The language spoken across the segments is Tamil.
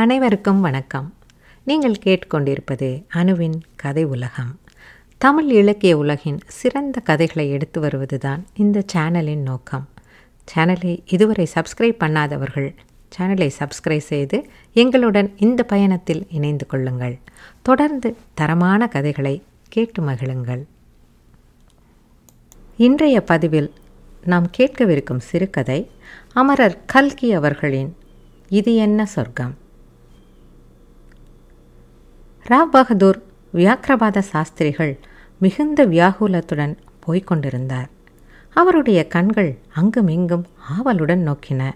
அனைவருக்கும் வணக்கம். நீங்கள் கேட்டுக்கொண்டிருப்பது அணுவின் கதை உலகம். தமிழ் இலக்கிய உலகின் சிறந்த கதைகளை எடுத்து வருவதுதான் இந்த சேனலின் நோக்கம். சேனலை இதுவரை சப்ஸ்கிரைப் பண்ணாதவர்கள் சேனலை சப்ஸ்கிரைப் செய்து எங்களுடன் இந்த பயணத்தில் இணைந்து கொள்ளுங்கள். தொடர்ந்து தரமான கதைகளை கேட்டு மகிழுங்கள். இன்றைய பதிவில் நாம் கேட்கவிருக்கும் சிறுகதை அமரர் கல்கி அவர்களின் இது என்ன சொர்க்கம்? ராவ் பகதூர் வியாக்கிரபாத சாஸ்திரிகள் மிகுந்த வியாகுலத்துடன் போய்கொண்டிருந்தார் அவருடைய கண்கள் அங்கும் இங்கும் ஆவலுடன் நோக்கின.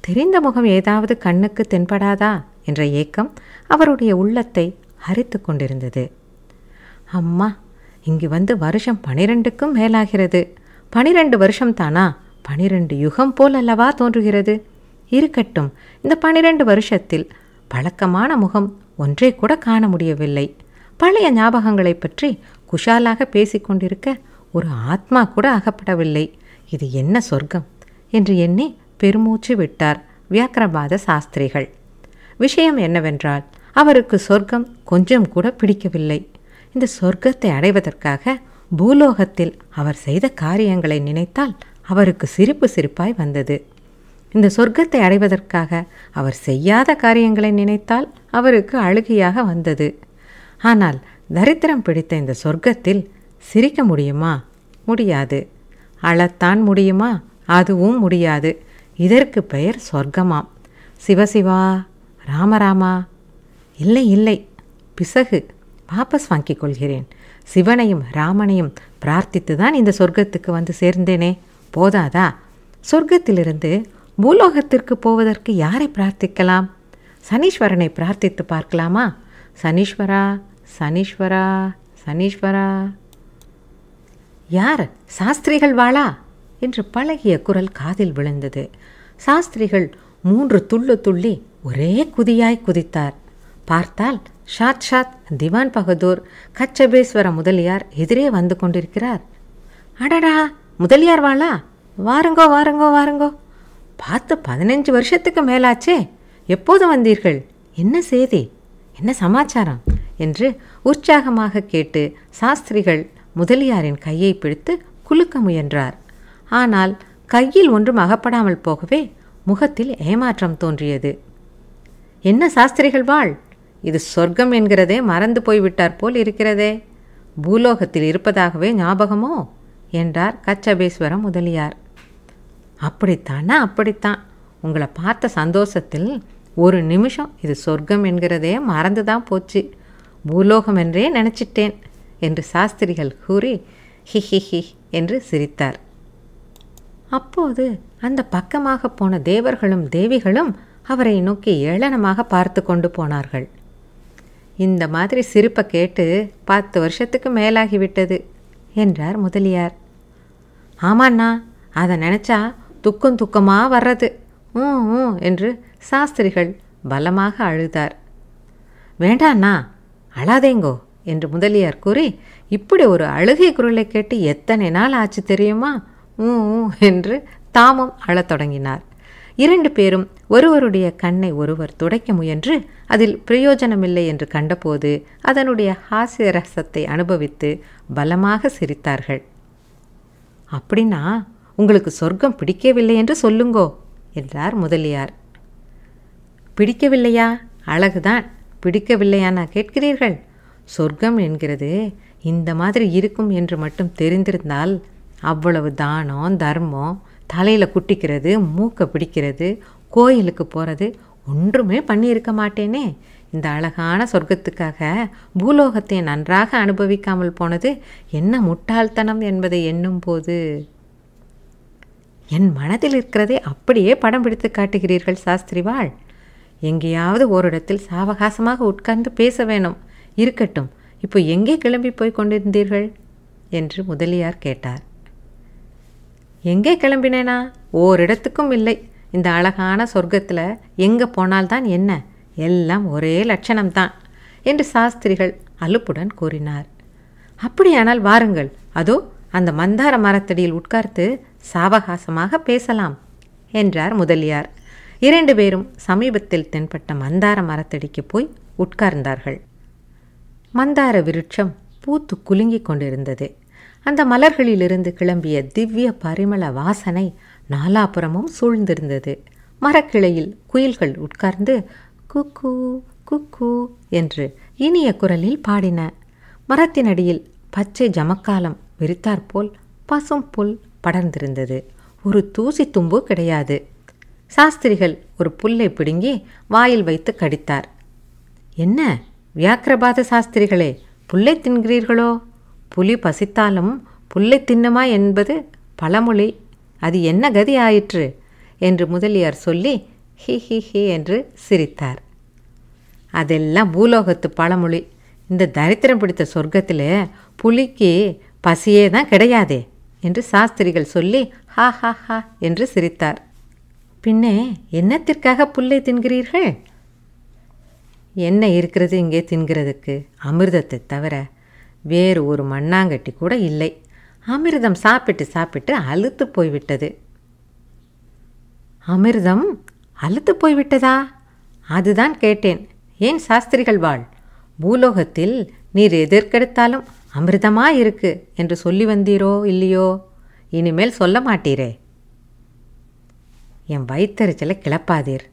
தெரிந்த முகம் ஏதாவது கண்ணுக்கு தென்படாதா என்ற ஏக்கம் அவருடைய உள்ளத்தை அரித்து கொண்டிருந்தது. அம்மா இங்கு வந்து வருஷம் பனிரெண்டுக்கும் மேலாகிறது. பனிரெண்டு வருஷம் தானா பனிரெண்டு யுகம் போல் அல்லவா தோன்றுகிறது? இருக்கட்டும் இந்த பனிரெண்டு வருஷத்தில் பழக்கமான முகம் ஒன்றை கூட காண முடியவில்லை. பழைய ஞாபகங்களை பற்றி குஷாலாக பேசிக்கொண்டிருக்க ஒரு ஆத்மா கூட அகப்படவில்லை. இது என்ன சொர்க்கம்? என்று எண்ணி பெருமூச்சு விட்டார் வியாக்கிரபாத சாஸ்திரிகள். விஷயம் என்னவென்றால் அவருக்கு சொர்க்கம் கொஞ்சம் கூட பிடிக்கவில்லை. இந்த சொர்க்கத்தை அடைவதற்காக பூலோகத்தில் அவர் செய்த காரியங்களை நினைத்தால் அவருக்கு சிரிப்பு சிரிப்பாய் வந்தது. இந்த சொர்க்கத்தை அடைவதற்காக அவர் செய்யாத காரியங்களை நினைத்தால் அவருக்கு அழுகையாக வந்தது. ஆனால் தரித்திரம் பிடித்த இந்த சொர்க்கத்தில் சிரிக்க முடியுமா? முடியாது. அழத்தான் முடியுமா? அதுவும் முடியாது. இதற்கு பெயர் சொர்க்கமாம். சிவசிவா ராமராமா இல்லை இல்லை. பிசகு. வாபஸ் வாங்கிக் கொள்கிறேன். சிவனையும் ராமனையும் பிரார்த்தித்து தான் இந்த சொர்க்கத்துக்கு வந்து சேர்ந்தேனே. போதாதா? சொர்க்கத்திலிருந்து பூலோகத்திற்கு போவதற்கு யாரை பிரார்த்திக்கலாம்? சனீஸ்வரனை பிரார்த்தித்து பார்க்கலாமா? சனீஸ்வரா சனீஸ்வரா சனீஸ்வரா. யார்? சாஸ்திரிகள் வாளா? என்று பழகிய குரல் காதில் விழுந்தது. சாஸ்திரிகள் மூன்று துள்ளு துள்ளி ஒரே குதியாய் குதித்தார். பார்த்தால் ஷாத் ஷாத் திவான் பகதூர் கச்சபேஸ்வர முதலியார் எதிரே வந்து கொண்டிருக்கிறார். அடடா! முதலியார் வாளா? வாருங்கோ வாருங்கோ வாருங்கோ. பார்த்து பதினஞ்சு வருஷத்துக்கு மேலாச்சே. எப்போது வந்தீர்கள்? என்ன செய்தி? என்ன சமாச்சாரம்? என்று உற்சாகமாக கேட்டு சாஸ்திரிகள் முதலியாரின் கையை பிடித்து குலுக்க முயன்றார். ஆனால் கையில் ஒன்றும் அகப்படாமல் போகவே முகத்தில் ஏமாற்றம் தோன்றியது. என்ன சாஸ்திரிகள் வாழ்? இது சொர்க்கம் என்கிறதே மறந்து போய்விட்டார் போல் இருக்கிறதே. பூலோகத்தில் இருப்பதாகவே ஞாபகமோ? என்றார் கச்சபேஸ்வரம் முதலியார். அப்படித்தானா? அப்படித்தான். உங்களை பார்த்த சந்தோஷத்தில் ஒரு நிமிஷம் இது சொர்க்கம் என்கிறதே மறந்து தான் போச்சு. பூலோகம் என்றே நினச்சிட்டேன் என்று சாஸ்திரிகள் கூறி ஹி ஹி ஹி என்று சிரித்தார். அப்போது அந்த பக்கமாக போன தேவர்களும் தேவிகளும் அவரை நோக்கி ஏளனமாக பார்த்து கொண்டு போனார்கள். இந்த மாதிரி சிரிப்பை கேட்டு பத்து வருஷத்துக்கு மேலாகிவிட்டது என்றார் முதலியார். ஆமாண்ணா அதை நினச்சா துக்கம் துக்கமாக வர்றது. ஊ ஊ என்று சாஸ்திரிகள் பலமாக அழுதார். வேண்டாண்ணா அழாதேங்கோ என்று முதலியார் கூறி இப்படி ஒரு அழுகை குரலை கேட்டு எத்தனை நாள் ஆச்சு தெரியுமா? ஊ ஊ என்று தாமும் அழத் தொடங்கினார். இரண்டு பேரும் ஒருவருடைய கண்ணை ஒருவர் துடைக்க முயன்று அதில் பிரயோஜனமில்லை என்று கண்டபோது அதனுடைய ஹாசிய ரசத்தை அனுபவித்து பலமாக சிரித்தார்கள். அப்படின்னா உங்களுக்கு சொர்க்கம் பிடிக்கவில்லை என்று சொல்லுங்கோ என்றார் முதலியார். பிடிக்கவில்லையா? அழகுதான். பிடிக்கவில்லையானா கேட்கிறீர்கள்? சொர்க்கம் என்கிறது. இந்த மாதிரி இருக்கும் என்று மட்டும் தெரிந்திருந்தால் அவ்வளவு தானம் தர்மம் தலையில் குட்டிக்கிறது மூக்கை பிடிக்கிறது கோயிலுக்கு போகிறது ஒன்றுமே பண்ணியிருக்க மாட்டேனே. இந்த அழகான சொர்க்கத்துக்காக பூலோகத்தை நன்றாக அனுபவிக்காமல் போனது என்ன முட்டாள்தனம் என்பதை எண்ணும் போது. என் மனதில் இருக்கிறதை அப்படியே படம் பிடித்து காட்டுகிறீர்கள் சாஸ்திரிவாள். எங்கேயாவது ஓரிடத்தில் சாவகாசமாக உட்கார்ந்து பேச வேணும். இருக்கட்டும் இப்போ எங்கே கிளம்பி போய் கொண்டிருந்தீர்கள்? என்று முதலியார் கேட்டார். எங்கே கிளம்பினேனா? ஓரிடத்துக்கும் இல்லை. இந்த அழகான சொர்க்கத்தில் எங்கே போனால்தான் என்ன? எல்லாம் ஒரே லட்சணம்தான் என்று சாஸ்திரிகள் அலுப்புடன் கூறினார். அப்படியானால் வாருங்கள். அதோ அந்த மந்தார மரத்தடியில் உட்கார்ந்து சாவகாசமாக பேசலாம் என்றார் முதலியார். இரண்டு பேரும் சமீபத்தில் தென்பட்ட மந்தார மரத்தடிக்கு போய் உட்கார்ந்தார்கள். மந்தார விருட்சம் பூத்து குலுங்கிக் கொண்டிருந்தது. அந்த மலர்களிலிருந்து கிளம்பிய திவ்ய பரிமள வாசனை நாலாபுறமும் சூழ்ந்திருந்தது. மரக்கிளையில் குயில்கள் உட்கார்ந்து குக்கு குக்கு என்று இனிய குரலில் பாடின. மரத்தினடியில் பச்சை ஜமக்காலம் விரித்தாற்போல் பசும் புல் படர்ந்திருந்தது. ஒரு தூசி தும்பு கிடையாது. சாஸ்திரிகள் ஒரு புல்லை பிடுங்கி வாயில் வைத்து கடித்தார். என்ன வியாக்கிரபாத சாஸ்திரிகளே புல்லை தின்கிறீர்களோ? புலி பசித்தாலும் புல்லை தின்னுமா என்பது பழமொழி. அது என்ன கதி ஆயிற்று? என்று முதலியார் சொல்லி ஹி ஹி ஹி என்று சிரித்தார். அதெல்லாம் பூலோகத்து பழமொழி. இந்த தரித்திரம் பிடித்த சொர்க்கத்தில் புலிக்கு பசியே தான் கிடையாதே. என்று சாஸ்திரிகள் சொல்லி ஹா ஹா ஹா என்று சிரித்தார். பின்னே என்னத்திற்காக புல்லை தின்கிறீர்கள்? என்ன இருக்கிறது இங்கே தின்கிறதுக்கு? அமிர்தத்தை தவிர வேறு ஒரு மண்ணாங்கட்டி கூட இல்லை. அமிர்தம் சாப்பிட்டு சாப்பிட்டு அழுத்து போய்விட்டது. அமிர்தம் அழுத்து போய்விட்டதா? அதுதான் கேட்டேன். ஏன் சாஸ்திரிகள் வாழ்? பூலோகத்தில் நீர் எதற்கெடுத்தாலும் அமிர்தமா இருக்கு என்று சொல்லி வந்தீரோ இல்லையோ? இனிமேல் சொல்ல மாட்டீரே. என் வயிற்றறிச்சலை கிளப்பாதீர்.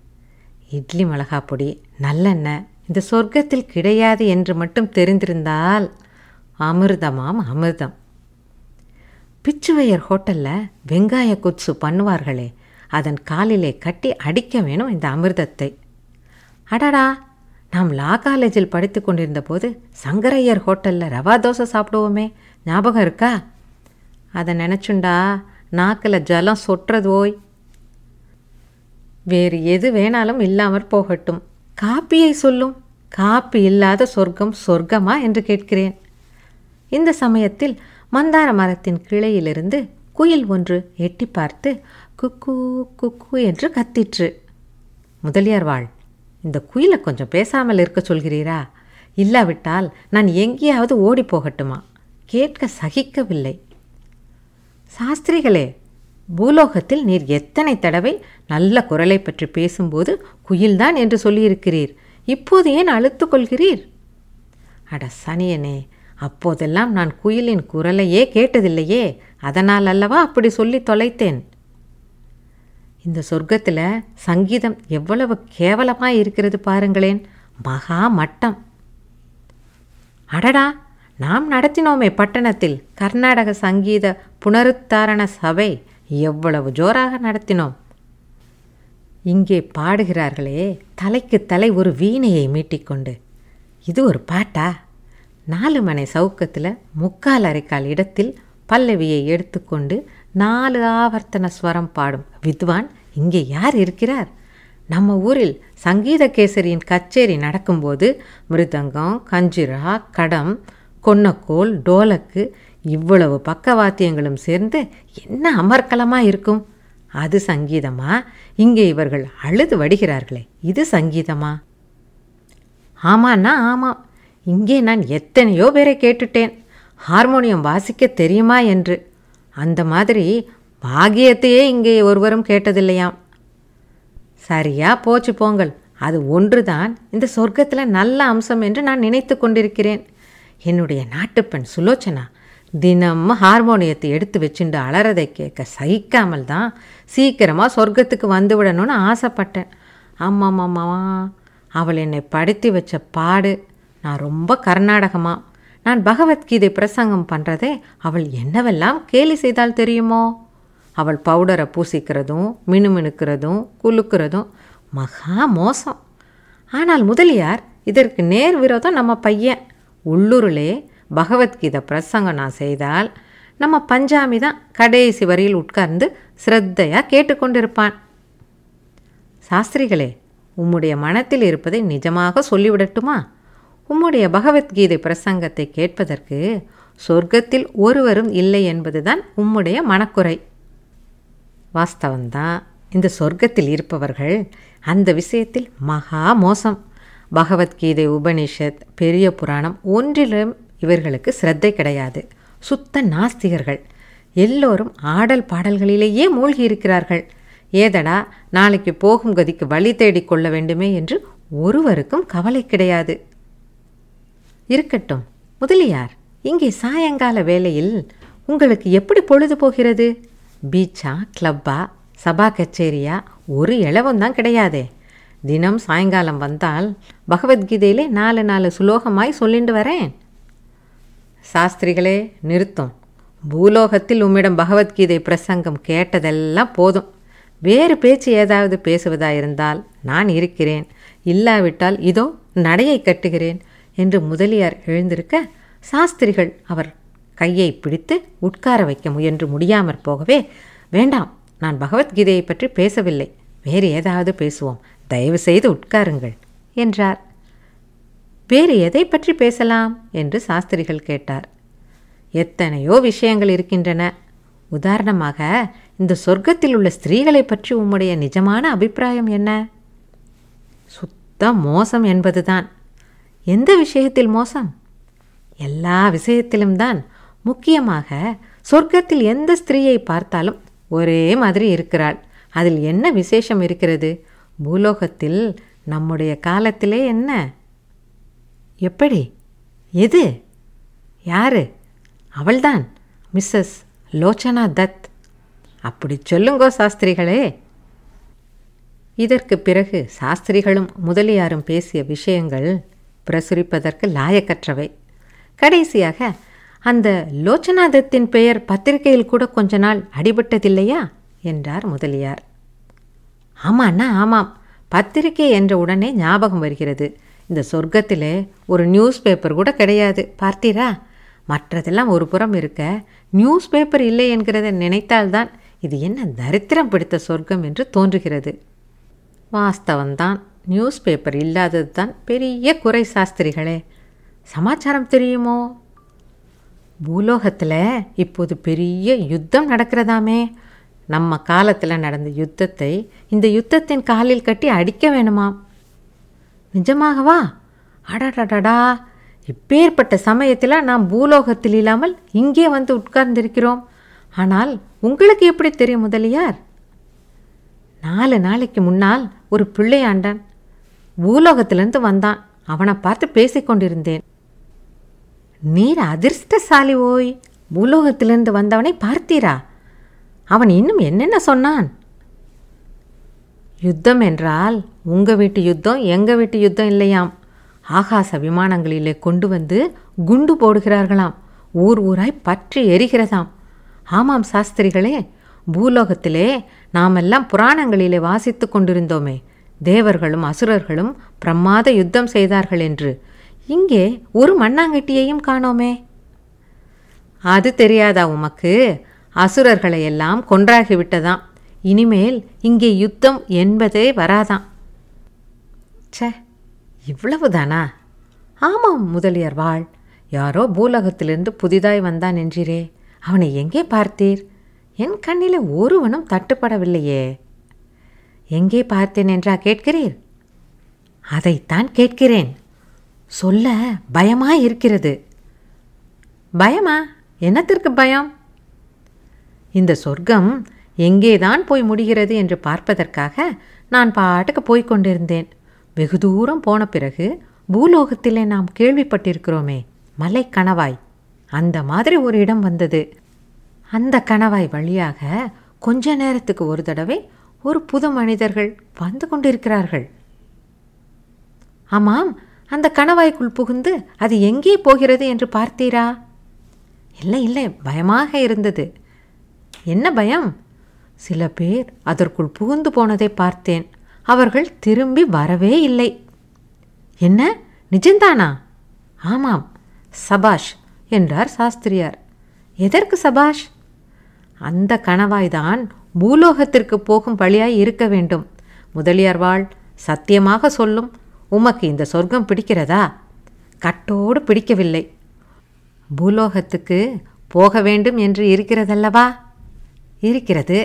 இட்லி மிளகா பொடி நல்லெண்ணெய் இந்த சொர்க்கத்தில் கிடையாது என்று மட்டும் தெரிந்திருந்தால் அமிர்தமாம் அமிர்தம். பிச்சுவையர் ஹோட்டலில் வெங்காய குத்சு பண்ணுவார்களே அதன் காலிலே கட்டி அடிக்க வேணும் இந்த அமிர்தத்தை. அடடா! நாம் லா காலேஜில் படித்து கொண்டிருந்த போது சங்கரையர் ஹோட்டலில் ரவா தோசை சாப்பிடுவோமே. ஞாபகம் இருக்கா? அதை நினச்சுண்டா நாக்கில் ஜலம் சொட்டுறது ஓய். வேறு எது வேணாலும் இல்லாமற் போகட்டும். காப்பியை சொல்லும். காப்பி இல்லாத சொர்க்கம் சொர்க்கமா என்று கேட்கிறேன். இந்த சமயத்தில் மந்தார மரத்தின் கிளையிலிருந்து குயில் ஒன்று எட்டி பார்த்து குக்கு குக்கு என்று கத்திற்று. முதலியார் வாழ் இந்த குயிலை கொஞ்சம் பேசாமல் இருக்க சொல்கிறீரா? இல்லாவிட்டால் நான் எங்கேயாவது ஓடி போகட்டுமா? கேட்க சகிக்கவில்லை. சாஸ்திரிகளே பூலோகத்தில் நீர் எத்தனை தடவை நல்ல குரலை பற்றி பேசும்போது குயில்தான் என்று சொல்லியிருக்கிறீர். இப்போது ஏன் அழுத்து கொள்கிறீர்? அட சனியனே அப்போதெல்லாம் நான் குயிலின் குரலையே கேட்டதில்லையே. அதனால் அல்லவா அப்படி சொல்லி தொலைத்தேன்? இந்த சொர்க்கத்தில் சங்கீதம் எவ்வளவு கேவலமாக இருக்கிறது பாருங்களேன். மகா மட்டம். அடடா நாம் நடத்தினோமே பட்டணத்தில் கர்நாடக சங்கீத புனருத்தாரண சபை எவ்வளவு ஜோராக நடத்தினோம். இங்கே பாடுகிறார்களே தலைக்கு தலை ஒரு வீணையை மீட்டிக்கொண்டு. இது ஒரு பாட்டா? நாலு மனை சவுக்கத்தில் முக்கால் அரைக்கால் இடத்தில் பல்லவியை எடுத்துக்கொண்டு நாலு ஆவர்த்தன ஸ்வரம் பாடும். வித்வான் இங்கே யார் இருக்கிறார்? நம்ம ஊரில் சங்கீத கேசரியின் கச்சேரி நடக்கும்போது மிருதங்கம் கஞ்சிரா கடம் கொன்னக்கோல் டோலக்கு இவ்வளவு பக்கவாத்தியங்களும் சேர்ந்து என்ன அமர்க்கலமாக இருக்கும்? அது சங்கீதமா? இங்கே இவர்கள் அழுது வடிகிறார்களே இது சங்கீதமா? ஆமாண்ணா ஆமாம். இங்கே நான் எத்தனையோ பேரை கேட்டுட்டேன். ஹார்மோனியம் வாசிக்க தெரியுமா என்று. அந்த மாதிரி பாகியத்தையே இங்கே ஒருவரும் கேட்டதில்லையாம். சரியா போச்சு போங்கள். அது ஒன்றுதான். இந்த சொர்க்கத்தில் நல்ல அம்சம் என்று நான் நினைத்து கொண்டிருக்கிறேன். என்னுடைய நாட்டுப்பெண் சுலோச்சனா தினமும் ஹார்மோனியத்தை எடுத்து வச்சுண்டு அலறதை கேட்க சகிக்காமல் தான் சீக்கிரமாக சொர்க்கத்துக்கு வந்து விடணும்னு ஆசைப்பட்டேன். ஆமாம் அவள் என்னை படுத்தி வச்ச பாடு நான் ரொம்ப கர்நாடகமாக நான் பகவத்கீதை பிரசங்கம் பண்ணுறதே அவள் என்னவெல்லாம் கேலி செய்தால் தெரியுமோ? அவள் பவுடரை பூசிக்கிறதும் மினுமினுக்கிறதும் குலுக்கிறதும் மகா மோசம். ஆனால் முதலியார் இதற்கு நேர் விரோதம் நம்ம பையன். உள்ளூரிலே பகவத்கீதை பிரசங்கம் நான் செய்தால் நம்ம பஞ்சாமி தான் கடைசி வரியில் உட்கார்ந்து ஸ்ரத்தையாக கேட்டுக்கொண்டிருப்பான். சாஸ்திரிகளே உம்முடைய மனத்தில் இருப்பதை நிஜமாக சொல்லிவிடட்டுமா? உம்முடைய பகவத்கீதை பிரசங்கத்தை கேட்பதற்கு சொர்க்கத்தில் ஒருவரும் இல்லை என்பதுதான் உம்முடைய மனக்குறை. வாஸ்தவந்தான் இந்த சொர்க்கத்தில் இருப்பவர்கள் அந்த விஷயத்தில் மகா மோசம். பகவத்கீதை உபனிஷத் பெரிய புராணம் ஒன்றிலும் இவர்களுக்கு சிரத்தை கிடையாது. சுத்த நாஸ்திகர்கள். எல்லோரும் ஆடல் பாடல்களிலேயே மூழ்கி இருக்கிறார்கள் ஏதடா நாளைக்கு போகும் கதிக்கு வழி தேடிக் கொள்ள வேண்டுமே என்று ஒருவருக்கும் கவலை கிடையாது. இருக்கட்டும். முதலியார் இங்கே சாயங்கால வேளையில் உங்களுக்கு எப்படி பொழுது போகிறது? பீச்சா கிளப்பா சபா கச்சேரியா? ஒரு இளவும் தான் கிடையாதே. தினம் சாயங்காலம் வந்தால் பகவத்கீதையிலே நாலு நாலு சுலோகமாய் சொல்லிட்டு வரேன். சாஸ்திரிகளே நிறுத்தும். பூலோகத்தில் உம்மிடம் பகவத்கீதை பிரசங்கம் கேட்டதெல்லாம் போதும். வேறு பேச்சு ஏதாவது பேசுவதாயிருந்தால் நான் இருக்கிறேன். இல்லாவிட்டால் இதோ நடையை கட்டுகிறேன். என்று முதலியார் எழுந்திருக்க சாஸ்திரிகள் அவர் கையை பிடித்து உட்கார வைக்க முயன்று முடியாமற் போகவே வேண்டாம் நான் பகவத்கீதையை பற்றி பேசவில்லை. வேறு ஏதாவது பேசுவோம். தயவு செய்து உட்காருங்கள் என்றார். வேறு எதை பற்றி பேசலாம்? என்று சாஸ்திரிகள் கேட்டார். எத்தனையோ விஷயங்கள் இருக்கின்றன. உதாரணமாக இந்த சொர்க்கத்தில் உள்ள ஸ்திரீகளை பற்றி உம்முடைய நிஜமான அபிப்பிராயம் என்ன? சுத்த மோசம் என்பதுதான். எந்த விஷயத்தில் மோசம்? எல்லா விஷயத்திலும் தான். முக்கியமாக சொர்க்கத்தில் எந்த ஸ்திரீயை பார்த்தாலும் ஒரே மாதிரி இருக்கிறாள். அதில் என்ன விசேஷம் இருக்கிறது? பூலோகத்தில் நம்முடைய காலத்திலே என்ன? எப்படி? எது? யாரு? அவள்தான் மிஸ்ஸஸ் லோச்சனா தத். அப்படி சொல்லுங்கோ சாஸ்திரிகளே. இதற்கு பிறகு சாஸ்திரிகளும் முதலியாரும் பேசிய விஷயங்கள் பிரசுரிப்பதற்கு லாயக்கற்றவை. கடைசியாக அந்த லோச்சனாதத்தின் பெயர் பத்திரிகையில் கூட கொஞ்ச நாள் அடிபட்டதில்லையா? என்றார் முதலியார். ஆமாண்ணா ஆமாம். பத்திரிகை என்ற உடனே ஞாபகம் வருகிறது. இந்த சொர்க்கத்திலே ஒரு நியூஸ் பேப்பர் கூட கிடையாது. பார்த்தீரா? மற்றதெல்லாம் ஒரு புறம் இருக்க நியூஸ் பேப்பர் இல்லை என்கிறத நினைத்தால்தான் இது என்ன தரித்திரம் பிடித்த சொர்க்கம் என்று தோன்றுகிறது. வாஸ்தவன்தான் நியூஸ் பேப்பர் இல்லாதது தான் பெரிய குறை சாஸ்திரிகளே. சமாச்சாரம் தெரியுமோ? பூலோகத்தில் இப்போது பெரிய யுத்தம் நடக்கிறதாமே. நம்ம காலத்தில் நடந்த யுத்தத்தை இந்த யுத்தத்தின் காலில் கட்டி அடிக்க வேணுமாம். நிஜமாகவா? அடடடடா. இப்பேற்பட்ட சமயத்தில் நாம் பூலோகத்தில் இல்லாமல் இங்கே வந்து உட்கார்ந்திருக்கிறோம். ஆனால் உங்களுக்கு எப்படி தெரியும் முதலியார்? நாலு நாளைக்கு முன்னால் ஒரு பிள்ளையாண்டான் பூலோகத்திலிருந்து வந்தான். அவனை பார்த்து பேசிக்கொண்டிருந்தேன் நீர் அதிர்ஷ்டசாலி ஓய் பூலோகத்திலிருந்து வந்தவனை பார்த்தீரா? அவன் இன்னும் என்னென்ன சொன்னான்? யுத்தம் என்றால் உங்கள் வீட்டு யுத்தம் எங்கள் வீட்டு யுத்தம் இல்லையாம். ஆகாச விமானங்களிலே கொண்டு வந்து குண்டு போடுகிறார்களாம். ஊர் ஊராய் பற்றி எரிகிறதாம். ஆமாம் சாஸ்திரிகளே பூலோகத்திலே நாமெல்லாம் புராணங்களிலே வாசித்து கொண்டிருந்தோமே. தேவர்களும் அசுரர்களும் பிரமாத யுத்தம் செய்தார்கள் என்று. இங்கே ஒரு மண்ணாங்கட்டியையும் காணோமே. அது தெரியாதா உமக்கு? அசுரர்களை எல்லாம் கொன்றாகிவிட்டதாம் இனிமேல் இங்கே யுத்தம் என்பதே வராதாம். ச்சே இவ்வளவுதானா? ஆமாம் முதலியார் வாழ். யாரோ பூலகத்திலிருந்து புதிதாய் வந்தான் என்றீரே. அவனை எங்கே பார்த்தீர்? என் கண்ணிலே ஒருவனும் தட்டுப்படவில்லையே. எங்கே பார்த்தேன் என்றா கேட்கிறீர்? அதைத்தான் கேட்கிறேன். சொல்ல பயமா இருக்கிறது. பயமா? என்னத்திற்கு பயம்? இந்த சொர்க்கம் எங்கேதான் போய் முடிகிறது என்று பார்ப்பதற்காக நான் பாட்டுக்கு போய்க் கொண்டிருந்தேன். வெகு தூரம் போன பிறகு பூலோகத்திலே நாம் கேள்விப்பட்டிருக்கிறோமே மலை கணவாய். அந்த மாதிரி ஒரு இடம் வந்தது. அந்த கணவாய் வழியாக கொஞ்ச நேரத்துக்கு ஒரு தடவை ஒரு புது மனிதர்கள் வந்து கொண்டிருக்கிறார்கள். ஆமாம் அந்த கணவாய்க்குள் புகுந்து அது எங்கே போகிறது என்று பார்த்தீரா? இல்லை இல்லை பயமாக இருந்தது. என்ன பயம்? சில பேர் அதற்குள் புகுந்து போனதை பார்த்தேன். அவர்கள் திரும்பி வரவே இல்லை. என்ன? நிஜந்தானா ஆமாம் சபாஷ் என்றார் சாஸ்திரியார். எதற்கு சபாஷ்? அந்த கணவாய்தான் பூலோகத்திற்கு போகும் வழியாய் இருக்க வேண்டும். முதலியார் வாழ் சத்தியமாக சொல்லும் உமக்கு இந்த சொர்க்கம் பிடிக்கிறதா? கட்டோடு பிடிக்கவில்லை. பூலோகத்துக்கு போக வேண்டும் என்று இருக்கிறதல்லவா? இருக்கிறது.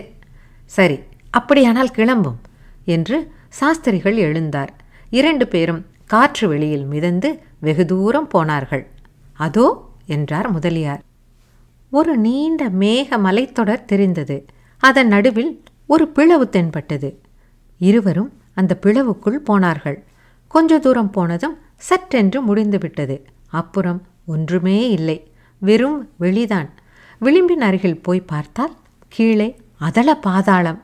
சரி அப்படியானால் கிளம்பும் என்று சாஸ்திரிகள் எழுந்தார். இரண்டு பேரும் காற்று வெளியில் மிதந்து வெகு தூரம் போனார்கள். அதோ என்றார் முதலியார். ஒரு நீண்ட மேக மலைத்தொடர் தெரிந்தது. அதன் நடுவில் ஒரு பிளவு தென்பட்டது. இருவரும் அந்த பிளவுக்குள் போனார்கள். கொஞ்ச தூரம் போனதும் சற்றென்று முடிந்துவிட்டது. அப்புறம் ஒன்றுமே இல்லை. வெறும் வெளிதான். விளிம்பின் அருகில் போய் பார்த்தால் கீழே அதல பாதாளம்.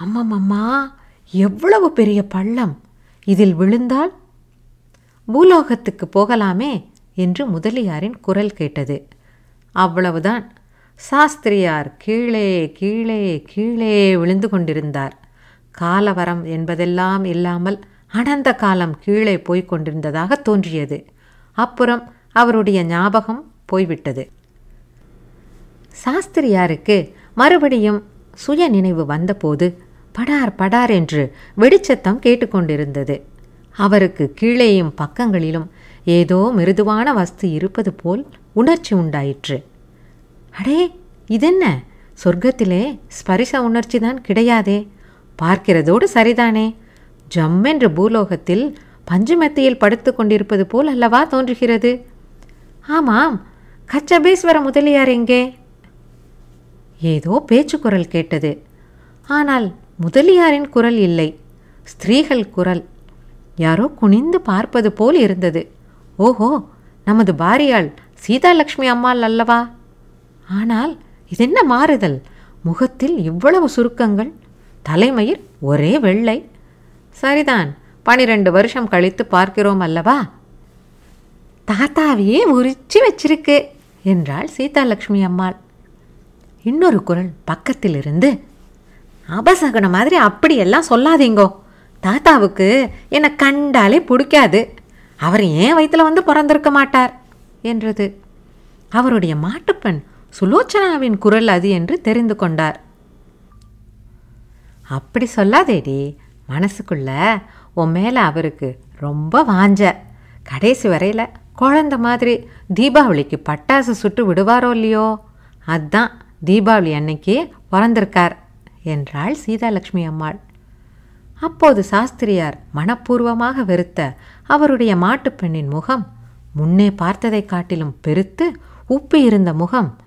அம்மம்மம்மா எவ்வளவு பெரிய பள்ளம். இதில் விழுந்தால் பூலோகத்துக்கு போகலாமே என்று முதலியாரின் குரல் கேட்டது. அவ்வளவுதான். சாஸ்திரியார் கீழே கீழே கீழே விழுந்து கொண்டிருந்தார். காலவரம் என்பதெல்லாம் இல்லாமல் அனந்த காலம் கீழே போய்க் கொண்டிருந்ததாக தோன்றியது. அப்புறம் அவருடைய ஞாபகம் போய்விட்டது. சாஸ்திரியாருக்கு மறுபடியும் சுய நினைவு வந்தபோது படார் படார் என்று வெடிச்சத்தம் கேட்டுக்கொண்டிருந்தது. அவருக்கு கீழேயும் பக்கங்களிலும் ஏதோ மிருதுவான வஸ்து இருப்பது போல் உணர்ச்சி உண்டாயிற்று. அடே இதென்ன? சொர்க்கத்திலே ஸ்பரிச உணர்ச்சி தான் கிடையாதே. பார்க்கிறதோடு சரிதானே. ஜம்மென்ற பூலோகத்தில் பஞ்சுமெத்தையில் படுத்து கொண்டிருப்பது போல் அல்லவா தோன்றுகிறது? ஆமாம் கச்சபேஸ்வர முதலியார் எங்கே? ஏதோ பேச்சு குரல் கேட்டது. ஆனால் முதலியாரின் குரல் இல்லை ஸ்திரீகள் குரல். யாரோ குனிந்து பார்ப்பது போல் இருந்தது. ஓஹோ நமது பாரியாள் சீதாலட்சுமி அம்மாள் அல்லவா? ஆனால் இதென்ன மாறுதல்? முகத்தில் இவ்வளவு சுருக்கங்கள்? தலைமயிர் ஒரே வெள்ளை. சரிதான் பனிரெண்டு வருஷம் கழித்து பார்க்கிறோம் அல்லவா? தாத்தாவையே உரிச்சு வச்சிருக்கு என்றாள் சீதாலட்சுமி அம்மாள். இன்னொரு குரல் பக்கத்தில் இருந்து மாதிரி அப்படியெல்லாம் சொல்லாதீங்கோ. தாத்தாவுக்கு என்னை கண்டாலே பிடிக்காது. அவர் ஏன் வயிற்றில் வந்து பிறந்திருக்க மாட்டார் என்றது. அவருடைய மாட்டுப்பெண் சுலோச்சனாவின் குரல் அது என்று தெரிந்து கொண்டார். அப்படி சொல்லாதேடி மனசுக்குள்ள உன் மேலே அவருக்கு ரொம்ப வாஞ்ச. கடைசி வரையில் குழந்த மாதிரி தீபாவளிக்கு பட்டாசு சுட்டு விடுவாரோ இல்லையோ? அதான் தீபாவளி அன்னைக்கு பிறந்திருக்கார் என்றாள் சீதாலட்சுமி அம்மாள். அப்போது சாஸ்திரியார் மனப்பூர்வமாக வெறுத்த அவருடைய மாட்டுப்பெண்ணின் முகம் முன்னே பார்த்ததைக் காட்டிலும் பெருத்து உப்பி இருந்த முகம்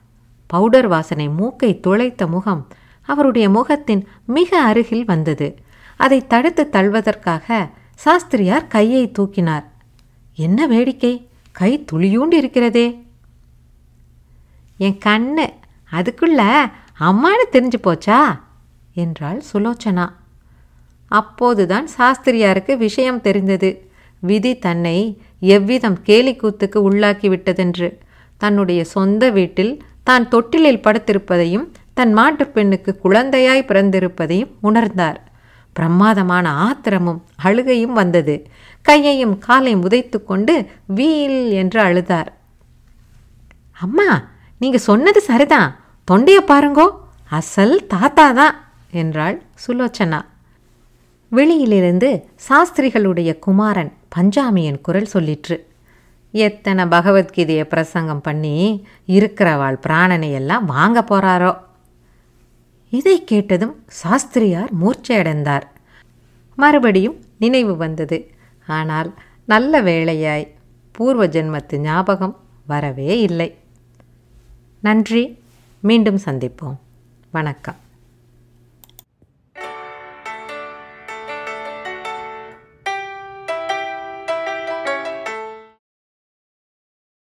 பவுடர் வாசனை மூக்கை துளைத்த முகம் அவருடைய முகத்தின் மிக அருகில் வந்தது. அதை தடுத்து தள்ளுவதற்காக சாஸ்திரியார் கையை தூக்கினார். என்ன வேடிக்கை? கை துளியூண்டு இருக்கிறதே என் கண்ணு அதுக்குள்ள அம்மானு தெரிஞ்சு போச்சா? என்றாள் சுலோச்சனா. அப்போதுதான் சாஸ்திரியாருக்கு விஷயம் தெரிந்தது. விதி தன்னை எவ்விதம் கேலிக்கூத்துக்கு உள்ளாக்கி விட்டதென்று தன்னுடைய சொந்த வீட்டில் தான் தொட்டிலில் படுத்திருப்பதையும் தன் மாட்டுப் பெண்ணுக்கு குழந்தையாய் பிறந்திருப்பதையும் உணர்ந்தார். பிரமாதமான ஆத்திரமும் அழுகையும் வந்தது. கையையும் காலை உதைத்து கொண்டு வீல் என்று அழுதார். அம்மா நீங்க சொன்னது சரிதான். தொண்டைய பாருங்கோ. அசல் தாத்தா தான் என்றாள் சுலோச்சனா. வெளியிலிருந்து சாஸ்திரிகளுடைய குமாரன் பஞ்சாமியின் குரல் சொல்லிற்று. எத்தனை பகவத்கீதையை பிரசங்கம் பண்ணி இருக்கிறவாள் பிராணனை எல்லாம் வாங்க போகிறாரோ இதை கேட்டதும் சாஸ்திரியார் மூர்ச்சையடைந்தார். மறுபடியும் நினைவு வந்தது. ஆனால் நல்ல வேளையாய் பூர்வ ஜென்மத்து ஞாபகம் வரவே இல்லை. நன்றி. மீண்டும் சந்திப்போம். வணக்கம்.